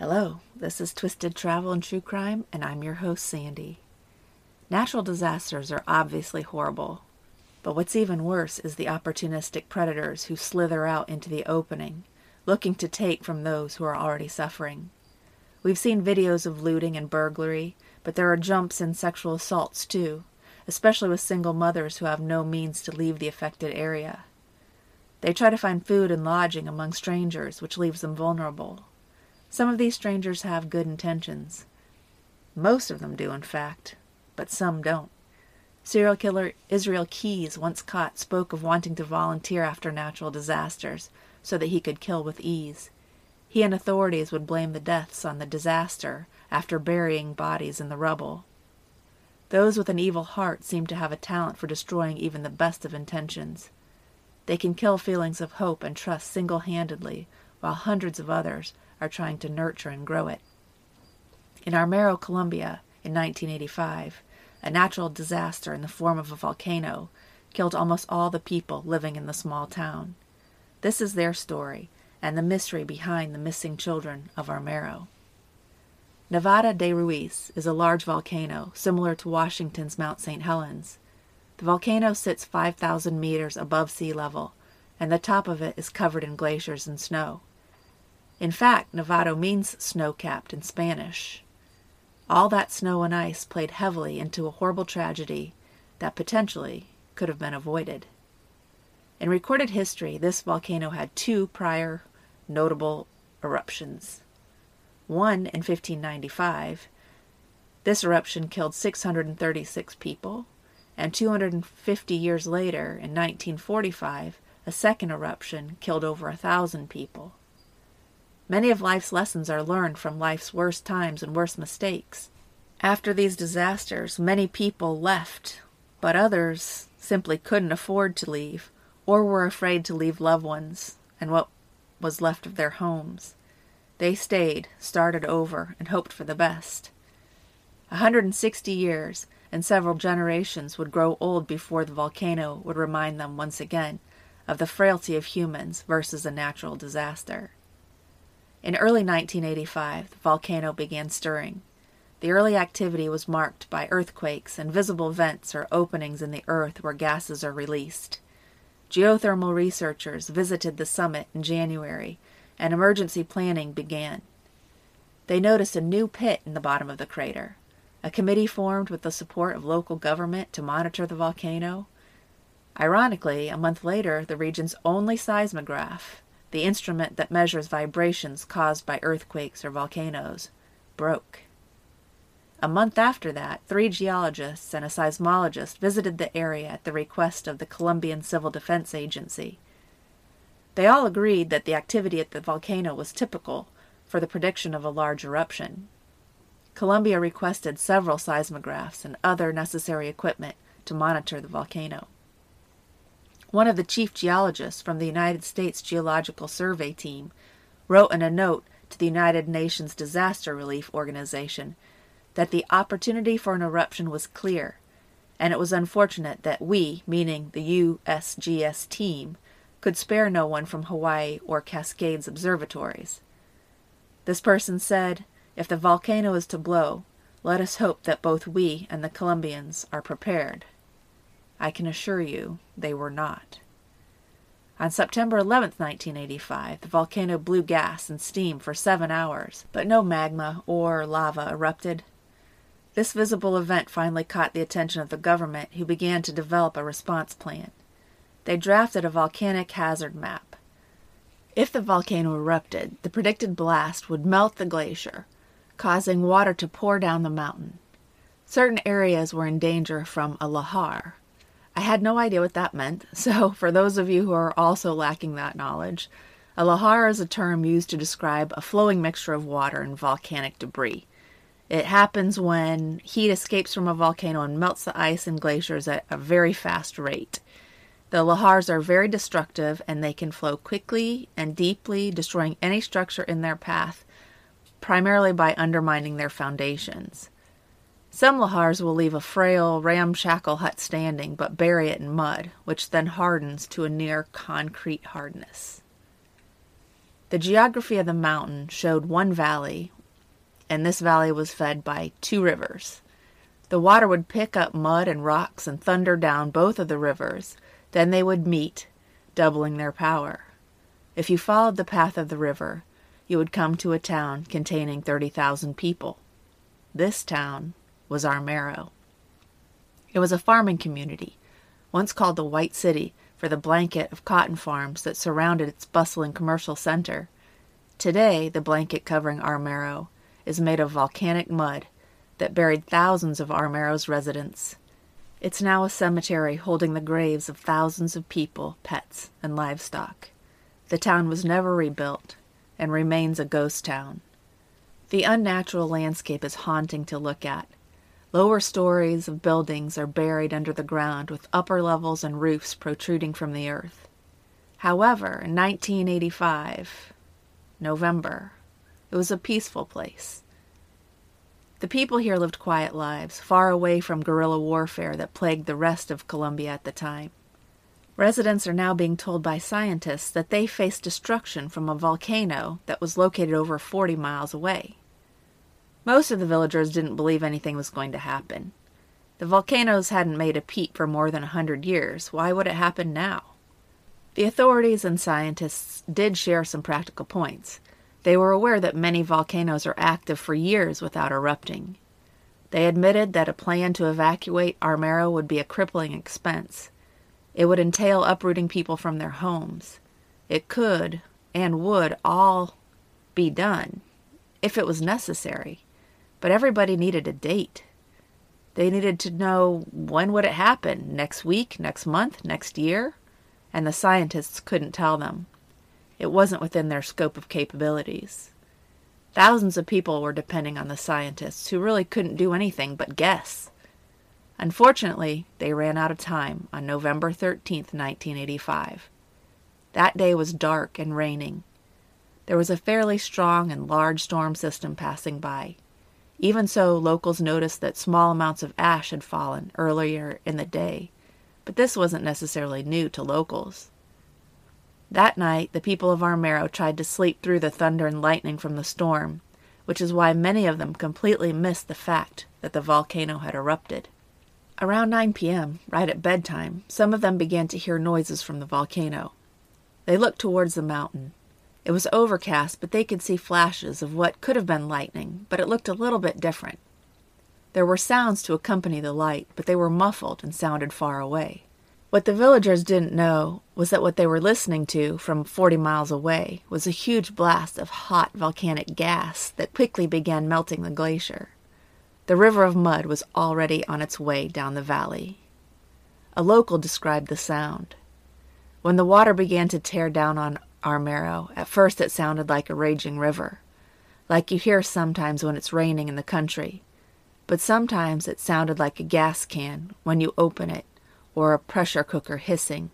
Hello, this is Twisted Travel and True Crime, and I'm your host, Sandy. Natural disasters are obviously horrible, but what's even worse is the opportunistic predators who slither out into the opening, looking to take from those who are already suffering. We've seen videos of looting and burglary, but there are jumps and sexual assaults too, especially with single mothers who have no means to leave the affected area. They try to find food and lodging among strangers, which leaves them vulnerable. Some of these strangers have good intentions. Most of them do, in fact, but some don't. Serial killer Israel Keyes, once caught, spoke of wanting to volunteer after natural disasters so that he could kill with ease. He and authorities would blame the deaths on the disaster after burying bodies in the rubble. Those with an evil heart seem to have a talent for destroying even the best of intentions. They can kill feelings of hope and trust single handedly, while hundreds of others are trying to nurture and grow it. In Armero, Colombia, in 1985, a natural disaster in the form of a volcano killed almost all the people living in the small town. This is their story and the mystery behind the missing children of Armero. Nevado del Ruiz is a large volcano similar to Washington's Mount St. Helens. The volcano sits 5,000 meters above sea level, and the top of it is covered in glaciers and snow. In fact, Nevado means snow capped in Spanish. All that snow and ice played heavily into a horrible tragedy that potentially could have been avoided. In recorded history, this volcano had two prior notable eruptions. One in 1595. This eruption killed 636 people, and 250 years later, in 1945, a second eruption killed over a thousand people. Many of life's lessons are learned from life's worst times and worst mistakes. After these disasters, many people left, but others simply couldn't afford to leave or were afraid to leave loved ones and what was left of their homes. They stayed, started over, and hoped for the best. A hundred and sixty years, and several generations would grow old before the volcano would remind them once again of the frailty of humans versus a natural disaster. In early 1985, the volcano began stirring. The early activity was marked by earthquakes and visible vents or openings in the earth where gases are released. Geothermal researchers visited the summit in January, and emergency planning began. They noticed a new pit in the bottom of the crater. A committee formed with the support of local government to monitor the volcano. Ironically, a month later, the region's only seismograph, the instrument that measures vibrations caused by earthquakes or volcanoes, broke. A month after that, three geologists and a seismologist visited the area at the request of the Colombian Civil Defense Agency. They all agreed that the activity at the volcano was typical for the prediction of a large eruption. Colombia requested several seismographs and other necessary equipment to monitor the volcano. One of the chief geologists from the United States Geological Survey team wrote in a note to the United Nations Disaster Relief Organization that the opportunity for an eruption was clear, and it was unfortunate that we, meaning the USGS team, could spare no one from Hawaii or Cascades observatories. This person said, if the volcano is to blow, let us hope that both we and the Colombians are prepared. I can assure you they were not. On September 11, 1985, the volcano blew gas and steam for seven hours, but no magma or lava erupted. This visible event finally caught the attention of the government, who began to develop a response plan. They drafted a volcanic hazard map. If the volcano erupted, the predicted blast would melt the glacier, causing water to pour down the mountain. Certain areas were in danger from a lahar. I had no idea what that meant, so for those of you who are also lacking that knowledge, a lahar is a term used to describe a flowing mixture of water and volcanic debris. It happens when heat escapes from a volcano and melts the ice and glaciers at a very fast rate. The lahars are very destructive and they can flow quickly and deeply, destroying any structure in their path primarily by undermining their foundations. Some lahars will leave a frail, ramshackle hut standing but bury it in mud, which then hardens to a near concrete hardness. The geography of the mountain showed one valley, and this valley was fed by two rivers. The water would pick up mud and rocks and thunder down both of the rivers. Then they would meet, doubling their power. If you followed the path of the river, you would come to a town containing 30,000 people. This town was Armero. It was a farming community, once called the White City for the blanket of cotton farms that surrounded its bustling commercial center. Today, the blanket covering Armero is made of volcanic mud that buried thousands of Armero's residents. It's now a cemetery holding the graves of thousands of people, pets, and livestock. The town was never rebuilt and remains a ghost town. The unnatural landscape is haunting to look at. Lower stories of buildings are buried under the ground with upper levels and roofs protruding from the earth. However, in 1985, November, it was a peaceful place. The people here lived quiet lives, far away from guerrilla warfare that plagued the rest of Colombia at the time. Residents are now being told by scientists that they faced destruction from a volcano that was located over 40 miles away. Most of the villagers didn't believe anything was going to happen. The volcanoes hadn't made a peep for more than a hundred years. Why would it happen now? The authorities and scientists did share some practical points. They were aware that many volcanoes are active for years without erupting. They admitted that a plan to evacuate Armero would be a crippling expense. It would entail uprooting people from their homes. It could and would all be done if it was necessary. But everybody needed a date. They needed to know when would it happen? Next week, next month, next year? And the scientists couldn't tell them. It wasn't within their scope of capabilities. Thousands of people were depending on the scientists, who really couldn't do anything but guess. Unfortunately, they ran out of time on November 13, 1985. That day was dark and raining. There was a fairly strong and large storm system passing by. Even so, locals noticed that small amounts of ash had fallen earlier in the day, but this wasn't necessarily new to locals. That night, the people of Armero tried to sleep through the thunder and lightning from the storm, which is why many of them completely missed the fact that the volcano had erupted. Around 9 p.m., right at bedtime, some of them began to hear noises from the volcano. They looked towards the mountain. It was overcast, but they could see flashes of what could have been lightning, but it looked a little bit different. There were sounds to accompany the light, but they were muffled and sounded far away. What the villagers didn't know was that what they were listening to from 40 miles away was a huge blast of hot volcanic gas that quickly began melting the glacier. The river of mud was already on its way down the valley. A local described the sound. When the water began to tear down on Armero. At first it sounded like a raging river, like you hear sometimes when it's raining in the country. But sometimes it sounded like a gas can when you open it, or a pressure cooker hissing.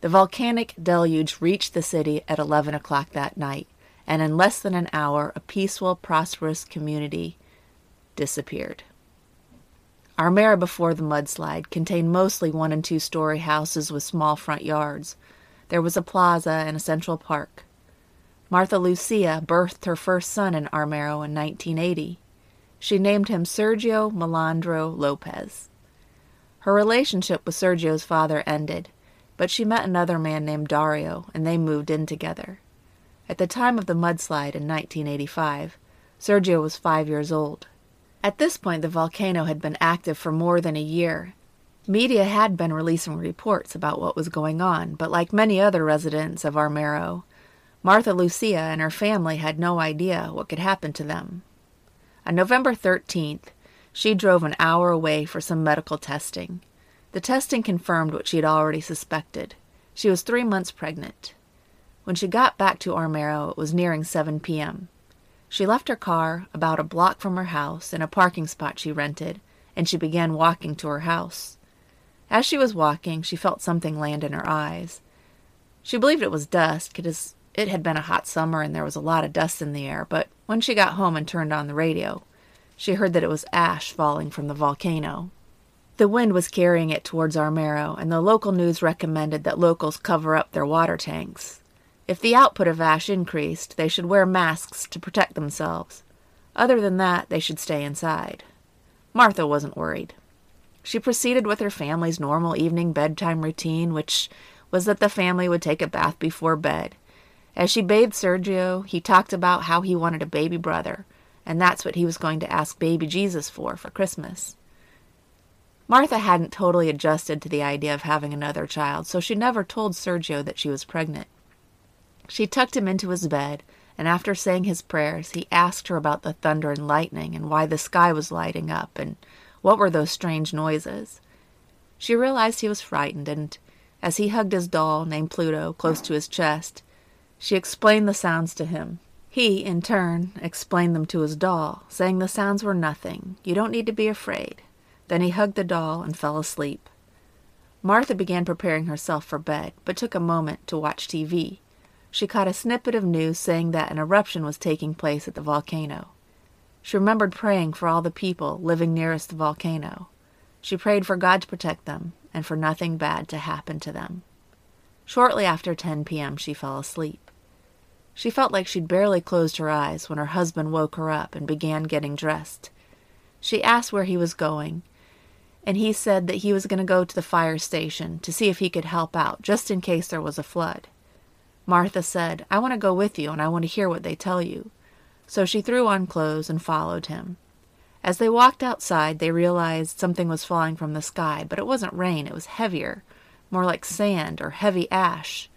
The volcanic deluge reached the city at 11 o'clock that night, and in less than an hour, a peaceful, prosperous community disappeared. Armero before the mudslide contained mostly one and two story houses with small front yards, there was a plaza and a central park. Martha Lucia birthed her first son in Armero in 1980. She named him Sergio Melandro Lopez. Her relationship with Sergio's father ended, but she met another man named Dario and they moved in together. At the time of the mudslide in 1985, Sergio was five years old. At this point, the volcano had been active for more than a year, Media had been releasing reports about what was going on, but like many other residents of Armero, Martha Lucia and her family had no idea what could happen to them. On November 13th, she drove an hour away for some medical testing. The testing confirmed what she had already suspected. She was three months pregnant. When she got back to Armero, it was nearing 7 p.m. She left her car about a block from her house in a parking spot she rented, and she began walking to her house. As she was walking, she felt something land in her eyes. She believed it was dust, because it had been a hot summer and there was a lot of dust in the air, but when she got home and turned on the radio, she heard that it was ash falling from the volcano. The wind was carrying it towards Armero, and the local news recommended that locals cover up their water tanks. If the output of ash increased, they should wear masks to protect themselves. Other than that, they should stay inside. Martha wasn't worried. She proceeded with her family's normal evening bedtime routine, which was that the family would take a bath before bed. As she bathed Sergio, he talked about how he wanted a baby brother, and that's what he was going to ask baby Jesus for for Christmas. Martha hadn't totally adjusted to the idea of having another child, so she never told Sergio that she was pregnant. She tucked him into his bed, and after saying his prayers, he asked her about the thunder and lightning and why the sky was lighting up and what were those strange noises. She realized he was frightened, and as he hugged his doll, named Pluto, close to his chest, she explained the sounds to him. He, in turn, explained them to his doll, saying the sounds were nothing. You don't need to be afraid. Then he hugged the doll and fell asleep. Martha began preparing herself for bed, but took a moment to watch TV. She caught a snippet of news saying that an eruption was taking place at the volcano. She remembered praying for all the people living nearest the volcano. She prayed for God to protect them and for nothing bad to happen to them. Shortly after 10 p.m., she fell asleep. She felt like she'd barely closed her eyes when her husband woke her up and began getting dressed. She asked where he was going, and he said that he was going to go to the fire station to see if he could help out, just in case there was a flood. Martha said, I want to go with you and I want to hear what they tell you. So she threw on clothes and followed him. As they walked outside, they realized something was falling from the sky, but it wasn't rain, it was heavier, more like sand or heavy ash.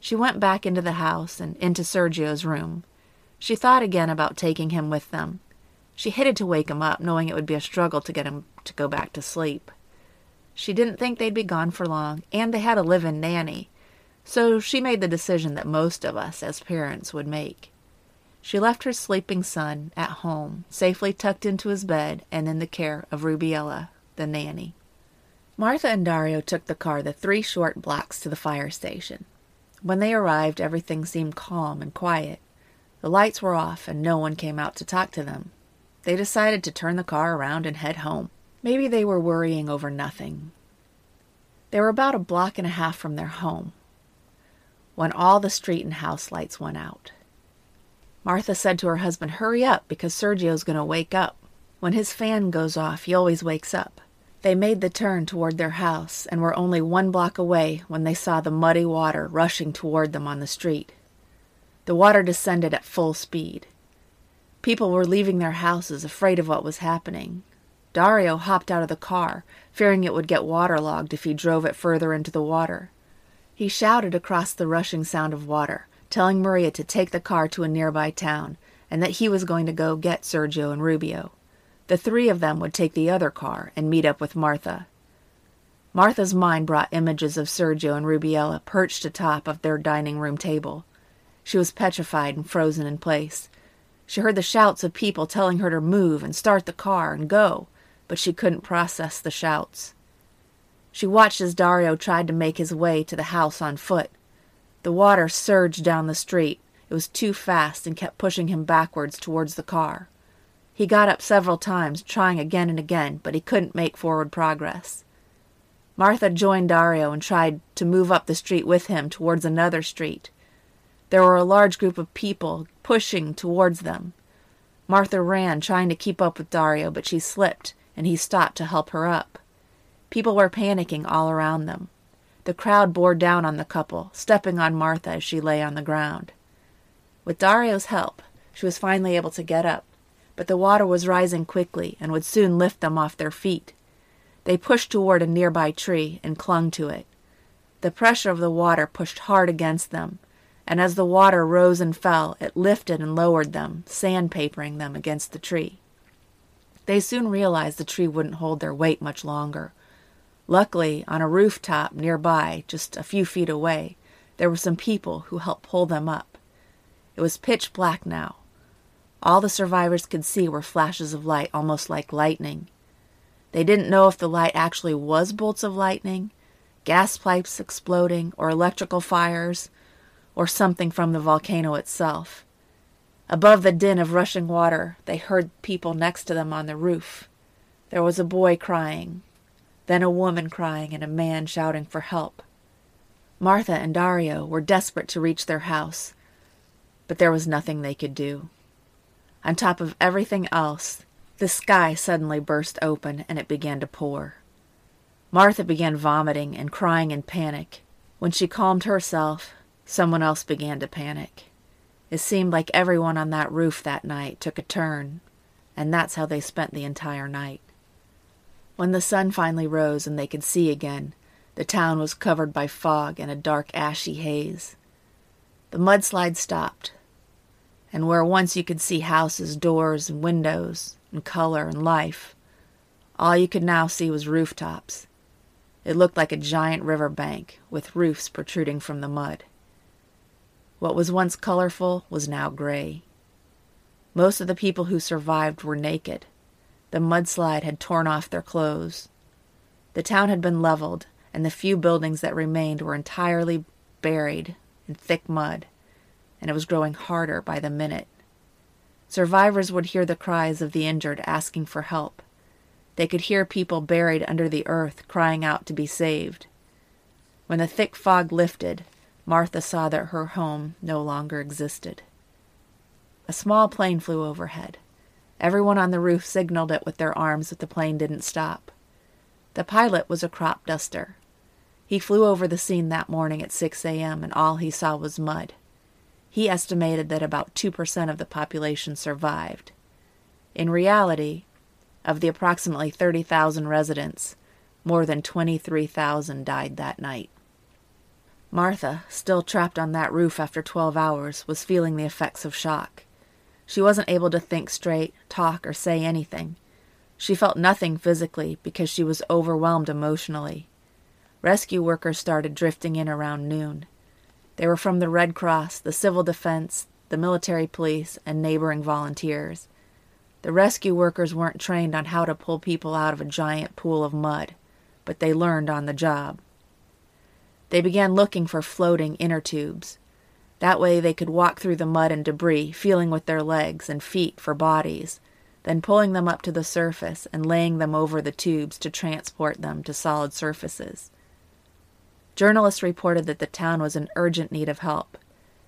She went back into the house and into Sergio's room. She thought again about taking him with them. She hated to wake him up, knowing it would be a struggle to get him to go back to sleep. She didn't think they'd be gone for long, and they had a live in nanny, so she made the decision that most of us as parents would make. She left her sleeping son at home, safely tucked into his bed and in the care of Rubiella, the nanny. Martha and Dario took the car the three short blocks to the fire station. When they arrived, everything seemed calm and quiet. The lights were off and no one came out to talk to them. They decided to turn the car around and head home. Maybe they were worrying over nothing. They were about a block and a half from their home when all the street and house lights went out. Martha said to her husband, Hurry up, because Sergio's going to wake up. When his fan goes off, he always wakes up. They made the turn toward their house and were only one block away when they saw the muddy water rushing toward them on the street. The water descended at full speed. People were leaving their houses afraid of what was happening. Dario hopped out of the car, fearing it would get waterlogged if he drove it further into the water. He shouted across the rushing sound of water, telling Maria to take the car to a nearby town and that he was going to go get Sergio and Rubio. The three of them would take the other car and meet up with Martha. Martha's mind brought images of Sergio and Rubiella perched atop of their dining room table. She was petrified and frozen in place. She heard the shouts of people telling her to move and start the car and go, but she couldn't process the shouts. She watched as Dario tried to make his way to the house on foot. The water surged down the street. It was too fast and kept pushing him backwards towards the car. He got up several times, trying again and again, but he couldn't make forward progress. Martha joined Dario and tried to move up the street with him towards another street. There were a large group of people pushing towards them. Martha ran, trying to keep up with Dario, but she slipped, and he stopped to help her up. People were panicking all around them. The crowd bore down on the couple, stepping on Martha as she lay on the ground. With Dario's help, she was finally able to get up, but the water was rising quickly and would soon lift them off their feet. They pushed toward a nearby tree and clung to it. The pressure of the water pushed hard against them, and as the water rose and fell, it lifted and lowered them, sandpapering them against the tree. They soon realized the tree wouldn't hold their weight much longer, Luckily, on a rooftop nearby, just a few feet away, there were some people who helped pull them up. It was pitch black now. All the survivors could see were flashes of light, almost like lightning. They didn't know if the light actually was bolts of lightning, gas pipes exploding, or electrical fires, or something from the volcano itself. Above the din of rushing water, they heard people next to them on the roof. There was a boy crying, then a woman crying and a man shouting for help. Martha and Dario were desperate to reach their house, but there was nothing they could do. On top of everything else, the sky suddenly burst open and it began to pour. Martha began vomiting and crying in panic. When she calmed herself, someone else began to panic. It seemed like everyone on that roof that night took a turn, and that's how they spent the entire night. When the sun finally rose and they could see again, the town was covered by fog and a dark ashy haze. The mudslide stopped, and where once you could see houses, doors, and windows, and color and life, all you could now see was rooftops. It looked like a giant river bank with roofs protruding from the mud. What was once colorful was now gray. Most of the people who survived were naked. The mudslide had torn off their clothes. The town had been leveled, and the few buildings that remained were entirely buried in thick mud, and it was growing harder by the minute. Survivors would hear the cries of the injured asking for help. They could hear people buried under the earth crying out to be saved. When the thick fog lifted, Martha saw that her home no longer existed. A small plane flew overhead. Everyone on the roof signaled it with their arms, but the plane didn't stop. The pilot was a crop duster. He flew over the scene that morning at 6 a.m., and all he saw was mud. He estimated that about 2% of the population survived. In reality, of the approximately 30,000 residents, more than 23,000 died that night. Martha, still trapped on that roof after 12 hours, was feeling the effects of shock. She wasn't able to think straight, talk, or say anything. She felt nothing physically because she was overwhelmed emotionally. Rescue workers started drifting in around noon. They were from the Red Cross, the Civil Defense, the military police, and neighboring volunteers. The rescue workers weren't trained on how to pull people out of a giant pool of mud, but they learned on the job. They began looking for floating inner tubes. That way they could walk through the mud and debris, feeling with their legs and feet for bodies, then pulling them up to the surface and laying them over the tubes to transport them to solid surfaces. Journalists reported that the town was in urgent need of help.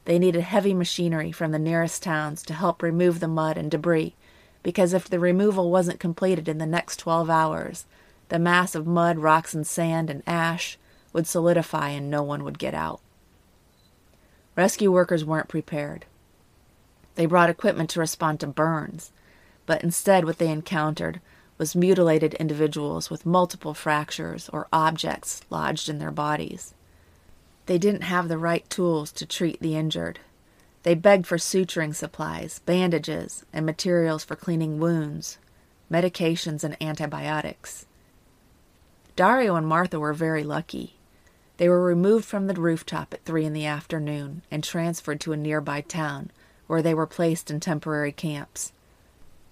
They needed heavy machinery from the nearest towns to help remove the mud and debris, because if the removal wasn't completed in the next 12 hours, the mass of mud, rocks, and sand and ash would solidify and no one would get out. Rescue workers weren't prepared. They brought equipment to respond to burns, but instead, what they encountered was mutilated individuals with multiple fractures or objects lodged in their bodies. They didn't have the right tools to treat the injured. They begged for suturing supplies, bandages, and materials for cleaning wounds, medications, and antibiotics. Dario and Martha were very lucky. They were removed from the rooftop at three in the afternoon and transferred to a nearby town, where they were placed in temporary camps.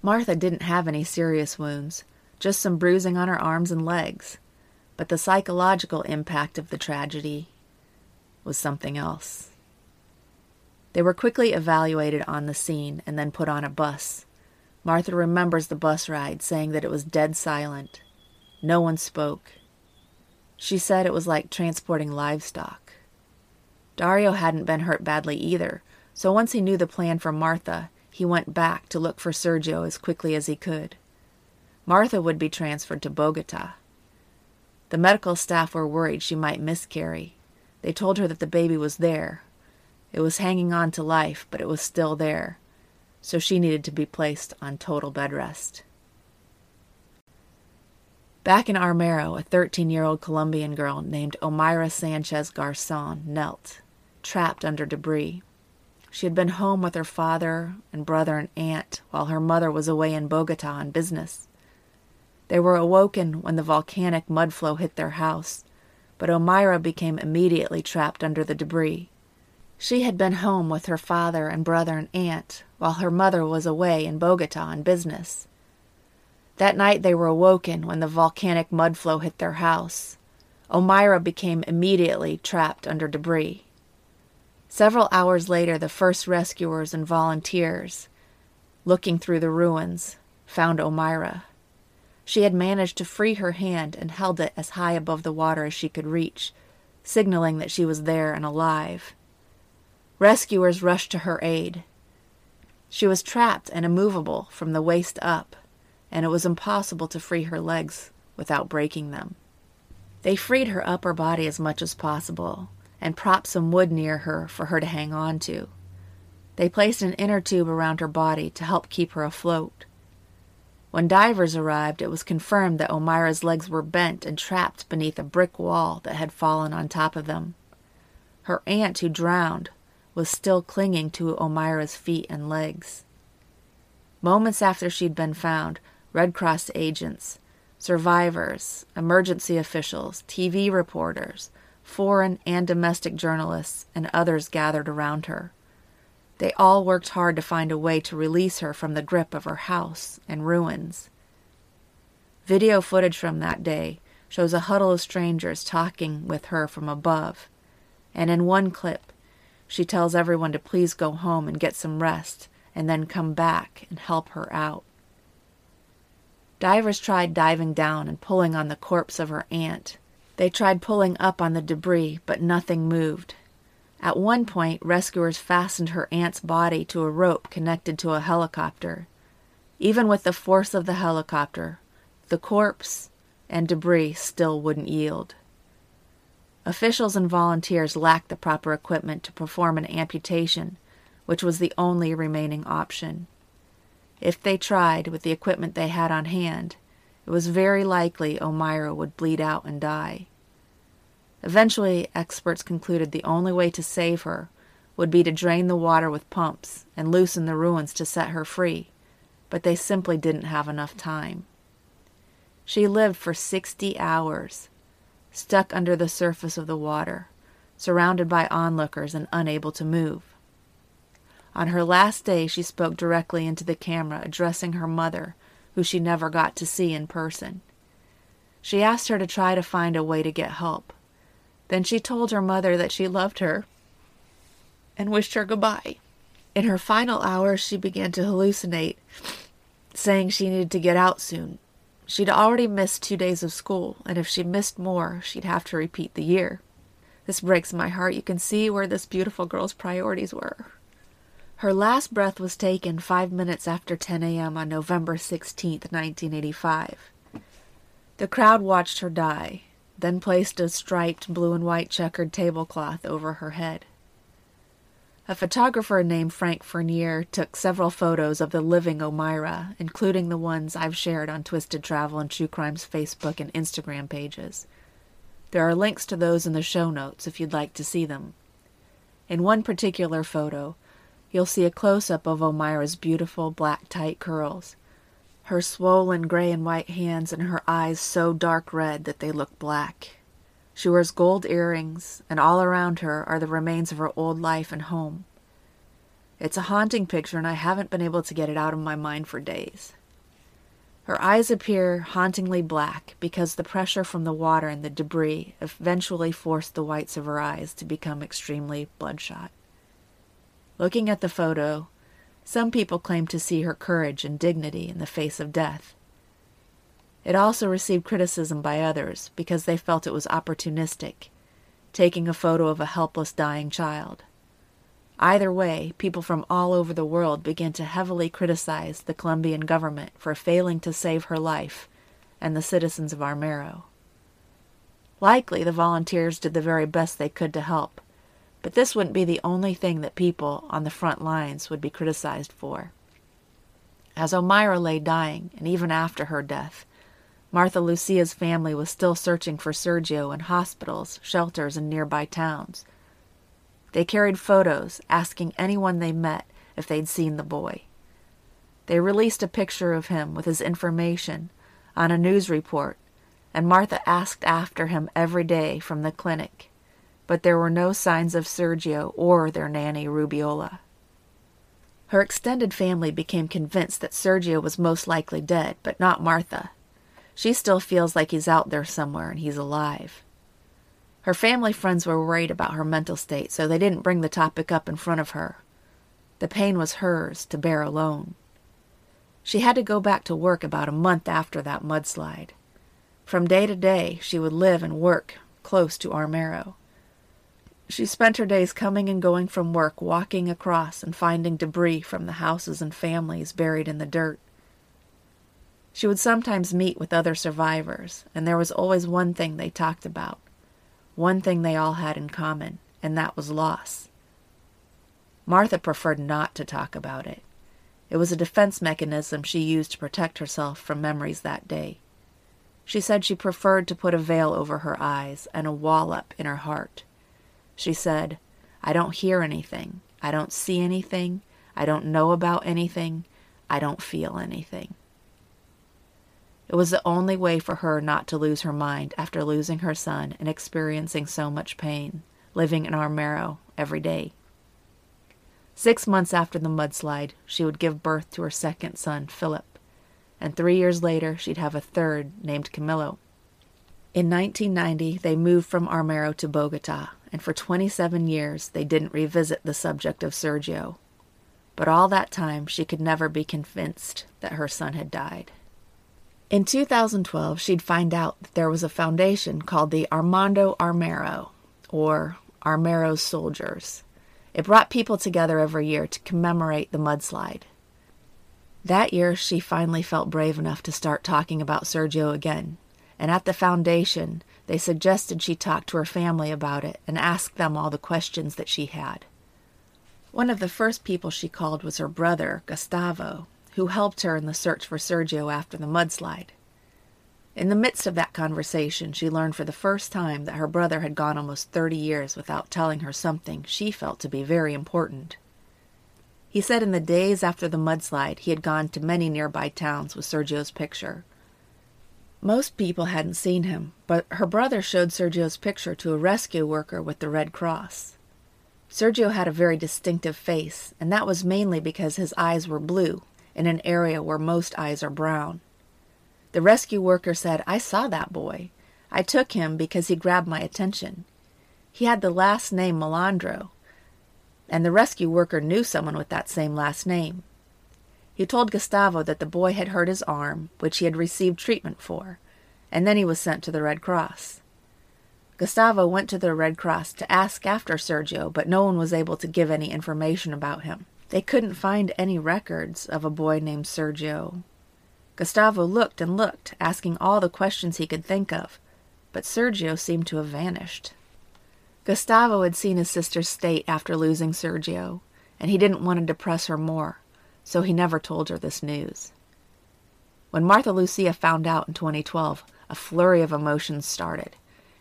Martha didn't have any serious wounds, just some bruising on her arms and legs. But the psychological impact of the tragedy was something else. They were quickly evaluated on the scene and then put on a bus. Martha remembers the bus ride, saying that it was dead silent. No one spoke. She said it was like transporting livestock. Dario hadn't been hurt badly either, so once he knew the plan for Martha, he went back to look for Sergio as quickly as he could. Martha would be transferred to Bogota. The medical staff were worried she might miscarry. They told her that the baby was there. It was hanging on to life, but it was still there, so she needed to be placed on total bed rest. Back in Armero, a 13 year old Colombian girl named Omaira Sanchez Garzon knelt, trapped under debris. She had been home with her father and brother and aunt while her mother was away in Bogota on business. They were awoken when the volcanic mud flow hit their house, but Omaira became immediately trapped under the debris. She had been home with her father and brother and aunt while her mother was away in Bogota on business. That night they were awoken when the volcanic mud flow hit their house. Omaira became immediately trapped under debris. Several hours later, the first rescuers and volunteers, looking through the ruins, found Omaira. She had managed to free her hand and held it as high above the water as she could reach, signaling that she was there and alive. Rescuers rushed to her aid. She was trapped and immovable from the waist up, and it was impossible to free her legs without breaking them. They freed her upper body as much as possible and propped some wood near her for her to hang on to. They placed an inner tube around her body to help keep her afloat. When divers arrived, it was confirmed that Omira's legs were bent and trapped beneath a brick wall that had fallen on top of them. Her aunt, who drowned, was still clinging to Omira's feet and legs. Moments after she'd been found, Red Cross agents, survivors, emergency officials, TV reporters, foreign and domestic journalists, and others gathered around her. They all worked hard to find a way to release her from the grip of her house and ruins. Video footage from that day shows a huddle of strangers talking with her from above, and in one clip, she tells everyone to please go home and get some rest and then come back and help her out. Divers tried diving down and pulling on the corpse of her aunt. They tried pulling up on the debris, but nothing moved. At one point, rescuers fastened her aunt's body to a rope connected to a helicopter. Even with the force of the helicopter, the corpse and debris still wouldn't yield. Officials and volunteers lacked the proper equipment to perform an amputation, which was the only remaining option. If they tried with the equipment they had on hand, it was very likely Omira would bleed out and die. Eventually, experts concluded the only way to save her would be to drain the water with pumps and loosen the ruins to set her free, but they simply didn't have enough time. She lived for 60 hours, stuck under the surface of the water, surrounded by onlookers and unable to move. On her last day, she spoke directly into the camera, addressing her mother, who she never got to see in person. She asked her to try to find a way to get help then she told her mother that she loved her and wished her goodbye. In her final hours, she began to hallucinate, saying she needed to get out soon. She'd already missed two days of school, and if she missed more, she'd have to repeat the year. This breaks my heart. You can see where this beautiful girl's priorities were. Her last breath was taken five minutes after 10 a.m. on November 16, 1985. The crowd watched her die, then placed a striped blue and white checkered tablecloth over her head. A photographer named Frank Fournier took several photos of the living Omira, including the ones I've shared on Twisted Travel and True Crime's Facebook and Instagram pages. There are links to those in the show notes if you'd like to see them. In one particular photo, you'll see a close up of Omira's beautiful black tight curls her swollen gray and white hands and her eyes so dark red that they look black. She wears gold earrings, and all around her are the remains of her old life and home. It's a haunting picture, and I haven't been able to get it out of my mind for days. Her eyes appear hauntingly black because the pressure from the water and the debris eventually forced the whites of her eyes to become extremely bloodshot. Looking at the photo, some people claim to see her courage and dignity in the face of death. It also received criticism by others because they felt it was opportunistic, taking a photo of a helpless dying child. Either way, people from all over the world began to heavily criticize the Colombian government for failing to save her life and the citizens of Armero. Likely, the volunteers did the very best they could to help, but this wouldn't be the only thing that people on the front lines would be criticized for. As Omira lay dying, and even after her death, Martha Lucia's family was still searching for Sergio in hospitals, shelters, and nearby towns. They carried photos asking anyone they met if they'd seen the boy. They released a picture of him with his information on a news report, and Martha asked after him every day from the clinic but there were no signs of Sergio or their nanny Rubiella. Her extended family became convinced that Sergio was most likely dead, but not Martha. She still feels like he's out there somewhere and he's alive. Her family friends were worried about her mental state, so they didn't bring the topic up in front of her. The pain was hers to bear alone. She had to go back to work about a month after that mudslide. From day to day, she would live and work close to Armero She spent her days coming and going from work, walking across and finding debris from the houses and families buried in the dirt. She would sometimes meet with other survivors, and there was always one thing they talked about, one thing they all had in common, and that was loss. Martha preferred not to talk about it. It was a defense mechanism she used to protect herself from memories that day. She said she preferred to put a veil over her eyes and a wall up in her heart. She said, I don't hear anything. I don't see anything. I don't know about anything. I don't feel anything. It was the only way for her not to lose her mind after losing her son and experiencing so much pain, living in Armero every day. Six months after the mudslide, she would give birth to her second son, Philip, and three years later she'd have a third named Camilo. In 1990, they moved from Armero to Bogota, and for 27 years they didn't revisit the subject of Sergio. But all that time, she could never be convinced that her son had died. In 2012, she'd find out that there was a foundation called the Armando Armero, or Armero's Soldiers. It brought people together every year to commemorate the mudslide. That year, she finally felt brave enough to start talking about Sergio again. And at the foundation, they suggested she talk to her family about it and ask them all the questions that she had. One of the first people she called was her brother, Gustavo, who helped her in the search for Sergio after the mudslide. In the midst of that conversation, she learned for the first time that her brother had gone almost 30 years without telling her something she felt to be very important. He said in the days after the mudslide, he had gone to many nearby towns with Sergio's picture. Most people hadn't seen him, but her brother showed Sergio's picture to a rescue worker with the Red Cross. Sergio had a very distinctive face, and that was mainly because his eyes were blue, in an area where most eyes are brown. The rescue worker said, I saw that boy. I took him because he grabbed my attention. He had the last name Melandro, and the rescue worker knew someone with that same last name. He told Gustavo that the boy had hurt his arm, which he had received treatment for, and then he was sent to the Red Cross. Gustavo went to the Red Cross to ask after Sergio, but no one was able to give any information about him. They couldn't find any records of a boy named Sergio. Gustavo looked and looked, asking all the questions he could think of, but Sergio seemed to have vanished. Gustavo had seen his sister's state after losing Sergio, and he didn't want to depress her more, so he never told her this news. When Martha Lucia found out in 2012, a flurry of emotions started.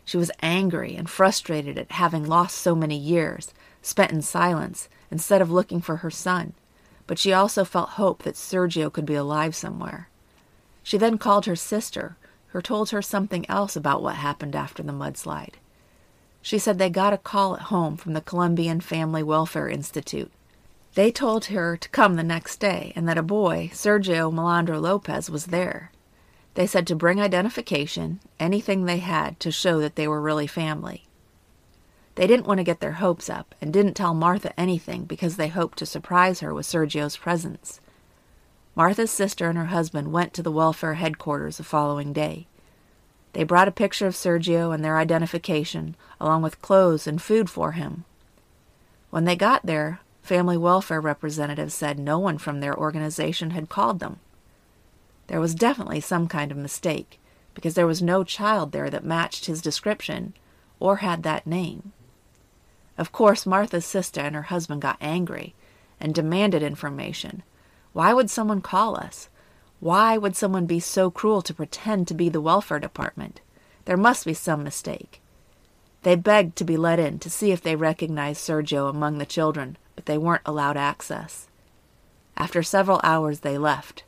She was angry and frustrated at having lost so many years, spent in silence, instead of looking for her son, but she also felt hope that Sergio could be alive somewhere. She then called her sister, who told her something else about what happened after the mudslide. She said they got a call at home from the Colombian Family Welfare Institute. They told her to come the next day and that a boy, Sergio Melandro Lopez, was there. They said to bring identification, anything they had to show that they were really family. They didn't want to get their hopes up and didn't tell Martha anything because they hoped to surprise her with Sergio's presence. Martha's sister and her husband went to the welfare headquarters the following day. They brought a picture of Sergio and their identification, along with clothes and food for him. When they got there, family welfare representatives said no one from their organization had called them. There was definitely some kind of mistake, because there was no child there that matched his description or had that name. Of course, Martha's sister and her husband got angry and demanded information. Why would someone call us? Why would someone be so cruel to pretend to be the welfare department? There must be some mistake. They begged to be let in to see if they recognized Sergio among the children, but they weren't allowed access. After several hours, they left.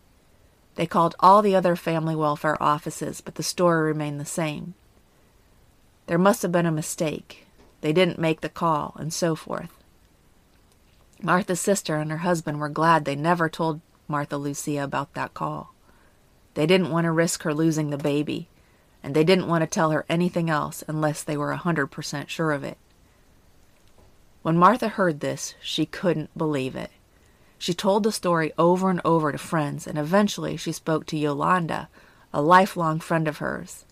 They called all the other family welfare offices, but the story remained the same. There must have been a mistake, they didn't make the call, and so forth. Martha's sister and her husband were glad they never told Martha Lucia about that call. They didn't want to risk her losing the baby, and they didn't want to tell her anything else unless they were a hundred percent sure of it. When Martha heard this, she couldn't believe it. She told the story over and over to friends, and eventually she spoke to Yolanda, a lifelong friend of hers.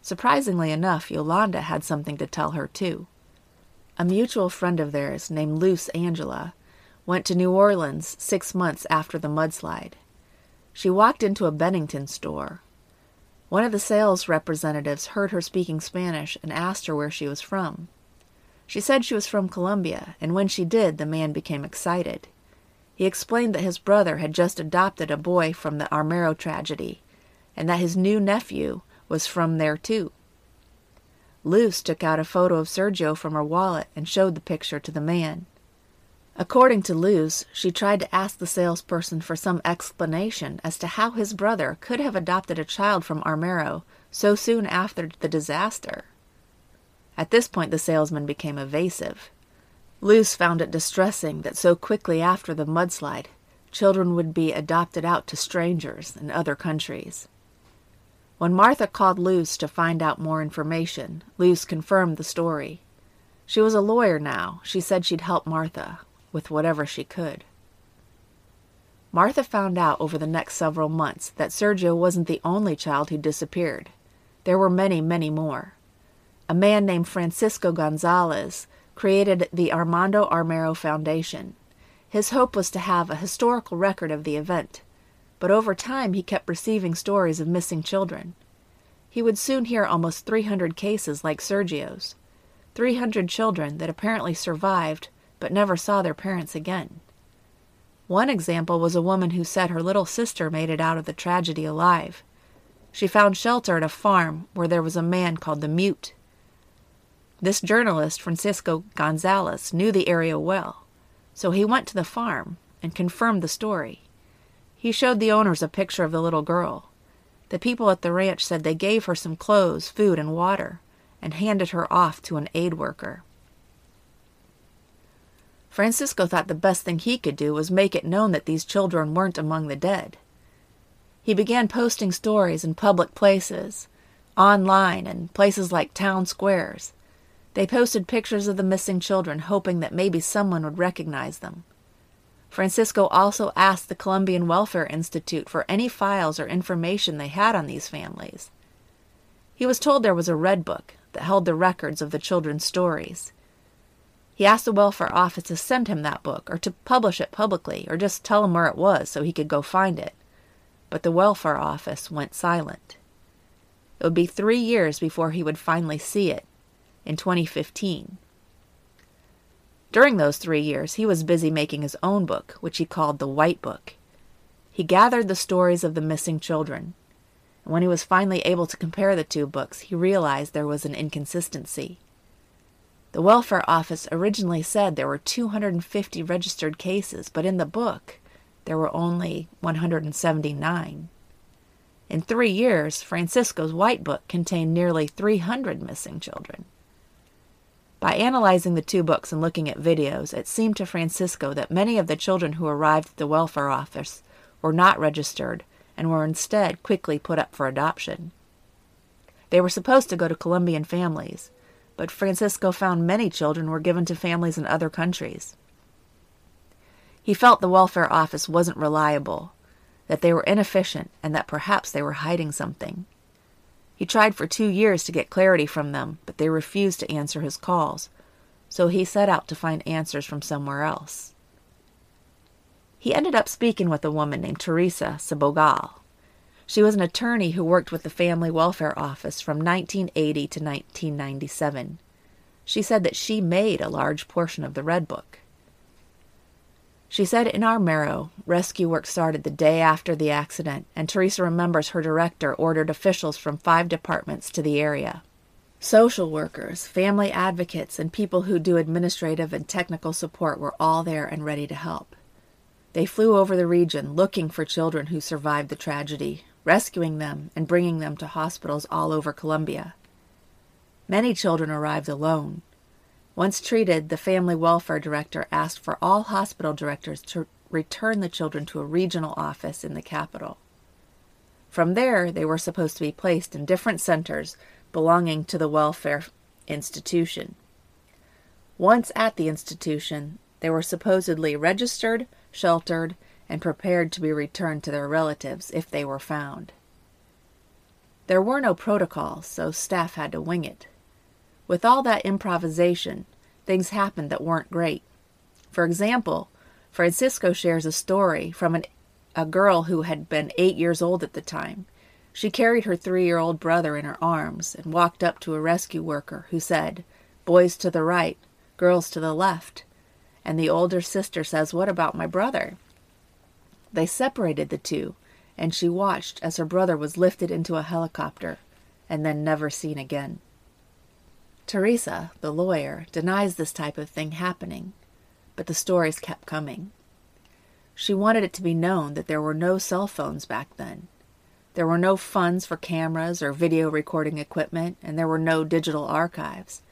Surprisingly enough, Yolanda had something to tell her, too. A mutual friend of theirs, named Luce Angela, went to New Orleans six months after the mudslide. She walked into a Bennington store. One of the sales representatives heard her speaking Spanish and asked her where she was from. She said she was from Colombia, and when she did, the man became excited. He explained that his brother had just adopted a boy from the Armero tragedy, and that his new nephew was from there too. Luce took out a photo of Sergio from her wallet and showed the picture to the man. According to Luce, she tried to ask the salesperson for some explanation as to how his brother could have adopted a child from Armero so soon after the disaster. At this point, the salesman became evasive. Luce found it distressing that so quickly after the mudslide, children would be adopted out to strangers in other countries. When Martha called Luce to find out more information, Luce confirmed the story. She was a lawyer now. She said she'd help Martha with whatever she could. Martha found out over the next several months that Sergio wasn't the only child who disappeared. There were many, many more. A man named Francisco Gonzalez created the Armando Armero Foundation. His hope was to have a historical record of the event but over time he kept receiving stories of missing children. He would soon hear almost 300 cases like Sergio's 300 children that apparently survived but never saw their parents again. One example was a woman who said her little sister made it out of the tragedy alive. She found shelter at a farm where there was a man called the Mute. This journalist, Francisco Gonzalez, knew the area well, so he went to the farm and confirmed the story. He showed the owners a picture of the little girl. The people at the ranch said they gave her some clothes, food, and water, and handed her off to an aid worker. Francisco thought the best thing he could do was make it known that these children weren't among the dead. He began posting stories in public places, online, and places like town squares. They posted pictures of the missing children, hoping that maybe someone would recognize them. Francisco also asked the Colombian Welfare Institute for any files or information they had on these families. He was told there was a red book that held the records of the children's stories. He asked the welfare office to send him that book or to publish it publicly or just tell him where it was so he could go find it. But the welfare office went silent. It would be three years before he would finally see it in 2015. During those three years, he was busy making his own book, which he called the White Book. He gathered the stories of the missing children. And when he was finally able to compare the two books, he realized there was an inconsistency. The welfare office originally said there were 250 registered cases, but in the book, there were only 179. In three years, Francisco's White Book contained nearly 300 missing children. By analyzing the two books and looking at videos, it seemed to Francisco that many of the children who arrived at the welfare office were not registered and were instead quickly put up for adoption. They were supposed to go to Colombian families, but Francisco found many children were given to families in other countries. He felt the welfare office wasn't reliable, that they were inefficient, and that perhaps they were hiding something. He tried for two years to get clarity from them, but they refused to answer his calls, so he set out to find answers from somewhere else. He ended up speaking with a woman named Teresa Sabogal. She was an attorney who worked with the Family Welfare Office from 1980 to 1997. She said that she made a large portion of the Red Book. She said in Armero, rescue work started the day after the accident, and Teresa remembers her director ordered officials from five departments to the area. Social workers, family advocates, and people who do administrative and technical support were all there and ready to help. They flew over the region looking for children who survived the tragedy, rescuing them and bringing them to hospitals all over Colombia. Many children arrived alone, once treated, the family welfare director asked for all hospital directors to return the children to a regional office in the capital. From there, they were supposed to be placed in different centers belonging to the welfare institution. Once at the institution, they were supposedly registered, sheltered, and prepared to be returned to their relatives if they were found. There were no protocols, so staff had to wing it. With all that improvisation, things happened that weren't great. For example, Francisco shares a story from an, a girl who had been eight years old at the time. She carried her three year old brother in her arms and walked up to a rescue worker who said, Boys to the right, girls to the left. And the older sister says, What about my brother? They separated the two, and she watched as her brother was lifted into a helicopter and then never seen again. Teresa, the lawyer, denies this type of thing happening, but the stories kept coming. She wanted it to be known that there were no cell phones back then. There were no funds for cameras or video recording equipment, and there were no digital archives.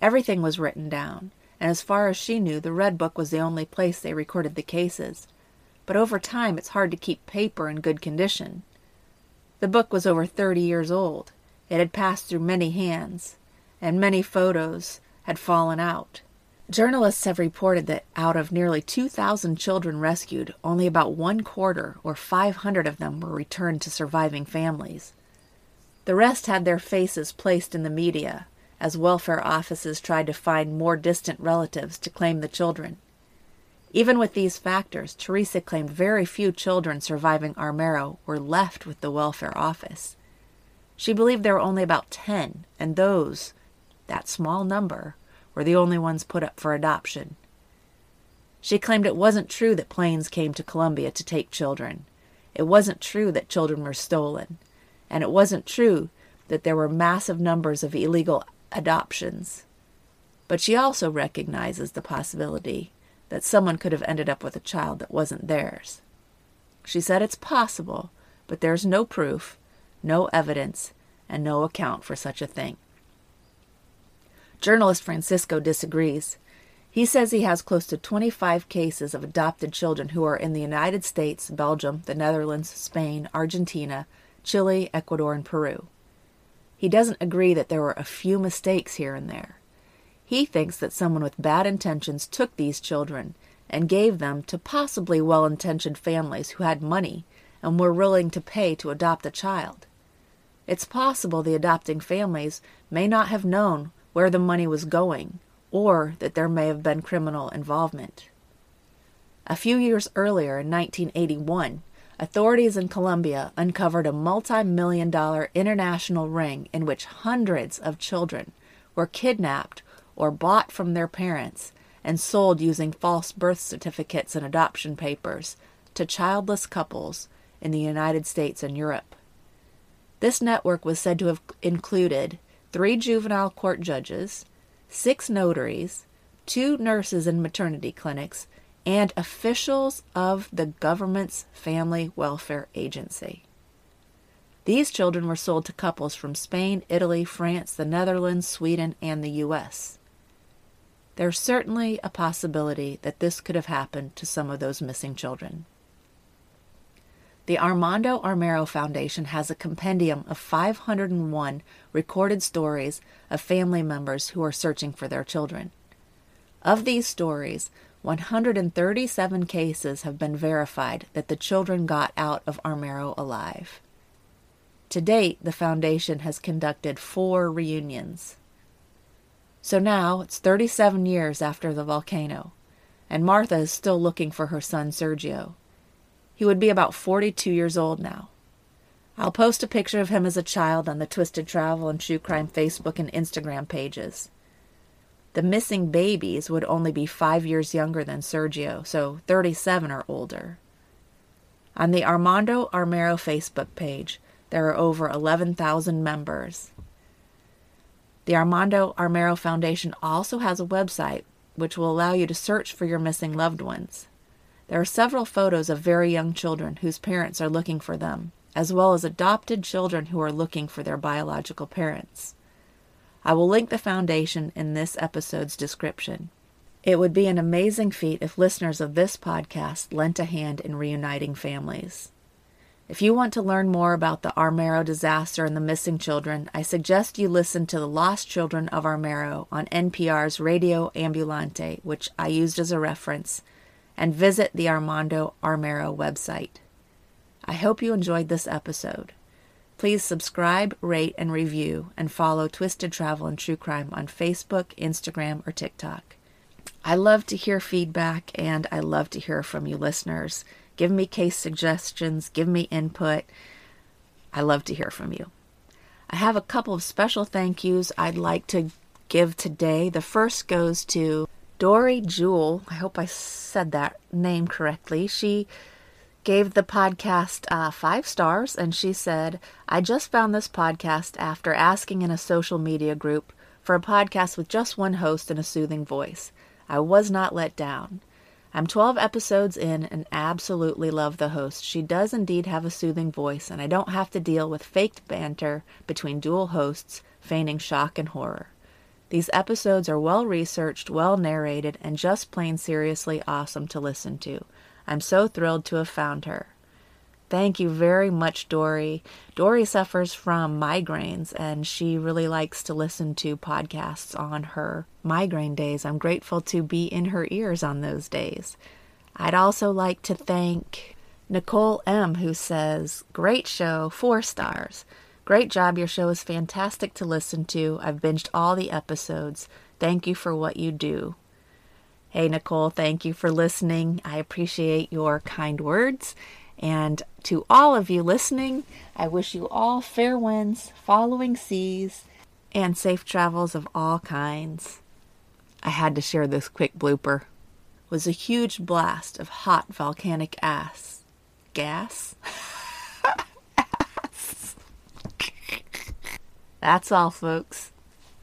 Everything was written down, and as far as she knew, the Red Book was the only place they recorded the cases. But over time, it's hard to keep paper in good condition. The book was over 30 years old. It had passed through many hands, and many photos had fallen out. Journalists have reported that out of nearly 2,000 children rescued, only about one quarter, or 500 of them, were returned to surviving families. The rest had their faces placed in the media, as welfare offices tried to find more distant relatives to claim the children. Even with these factors, Teresa claimed very few children surviving Armero were left with the welfare office. She believed there were only about 10, and those, that small number, were the only ones put up for adoption. She claimed it wasn't true that planes came to Colombia to take children. It wasn't true that children were stolen. And it wasn't true that there were massive numbers of illegal adoptions. But she also recognizes the possibility that someone could have ended up with a child that wasn't theirs. She said it's possible, but there's no proof, no evidence, and no account for such a thing. Journalist Francisco disagrees. He says he has close to 25 cases of adopted children who are in the United States, Belgium, the Netherlands, Spain, Argentina, Chile, Ecuador, and Peru. He doesn't agree that there were a few mistakes here and there. He thinks that someone with bad intentions took these children and gave them to possibly well intentioned families who had money and were willing to pay to adopt a child. It's possible the adopting families may not have known where the money was going or that there may have been criminal involvement. A few years earlier, in 1981, authorities in Colombia uncovered a multi million dollar international ring in which hundreds of children were kidnapped or bought from their parents and sold using false birth certificates and adoption papers to childless couples in the United States and Europe. This network was said to have included three juvenile court judges, six notaries, two nurses in maternity clinics, and officials of the government's Family Welfare Agency. These children were sold to couples from Spain, Italy, France, the Netherlands, Sweden, and the U.S. There's certainly a possibility that this could have happened to some of those missing children. The Armando Armero Foundation has a compendium of 501 recorded stories of family members who are searching for their children. Of these stories, 137 cases have been verified that the children got out of Armero alive. To date, the Foundation has conducted four reunions. So now it's 37 years after the volcano, and Martha is still looking for her son Sergio. He would be about 42 years old now. I'll post a picture of him as a child on the Twisted Travel and True Crime Facebook and Instagram pages. The missing babies would only be five years younger than Sergio, so 37 or older. On the Armando Armero Facebook page, there are over 11,000 members. The Armando Armero Foundation also has a website which will allow you to search for your missing loved ones. There are several photos of very young children whose parents are looking for them, as well as adopted children who are looking for their biological parents. I will link the foundation in this episode's description. It would be an amazing feat if listeners of this podcast lent a hand in reuniting families. If you want to learn more about the Armero disaster and the missing children, I suggest you listen to The Lost Children of Armero on NPR's Radio Ambulante, which I used as a reference, and visit the Armando Armero website. I hope you enjoyed this episode. Please subscribe, rate, and review, and follow Twisted Travel and True Crime on Facebook, Instagram, or TikTok. I love to hear feedback and I love to hear from you listeners. Give me case suggestions, give me input. I love to hear from you. I have a couple of special thank yous I'd like to give today. The first goes to Dory Jewel. I hope I said that name correctly. She gave the podcast uh, five stars and she said, I just found this podcast after asking in a social media group for a podcast with just one host and a soothing voice. I was not let down. I'm 12 episodes in and absolutely love the host. She does indeed have a soothing voice, and I don't have to deal with faked banter between dual hosts, feigning shock and horror. These episodes are well researched, well narrated, and just plain seriously awesome to listen to. I'm so thrilled to have found her. Thank you very much, Dory. Dory suffers from migraines and she really likes to listen to podcasts on her migraine days. I'm grateful to be in her ears on those days. I'd also like to thank Nicole M., who says, Great show, four stars. Great job. Your show is fantastic to listen to. I've binged all the episodes. Thank you for what you do. Hey, Nicole, thank you for listening. I appreciate your kind words. And to all of you listening, I wish you all fair winds, following seas, and safe travels of all kinds. I had to share this quick blooper. It was a huge blast of hot volcanic ass. Gas? That's all, folks.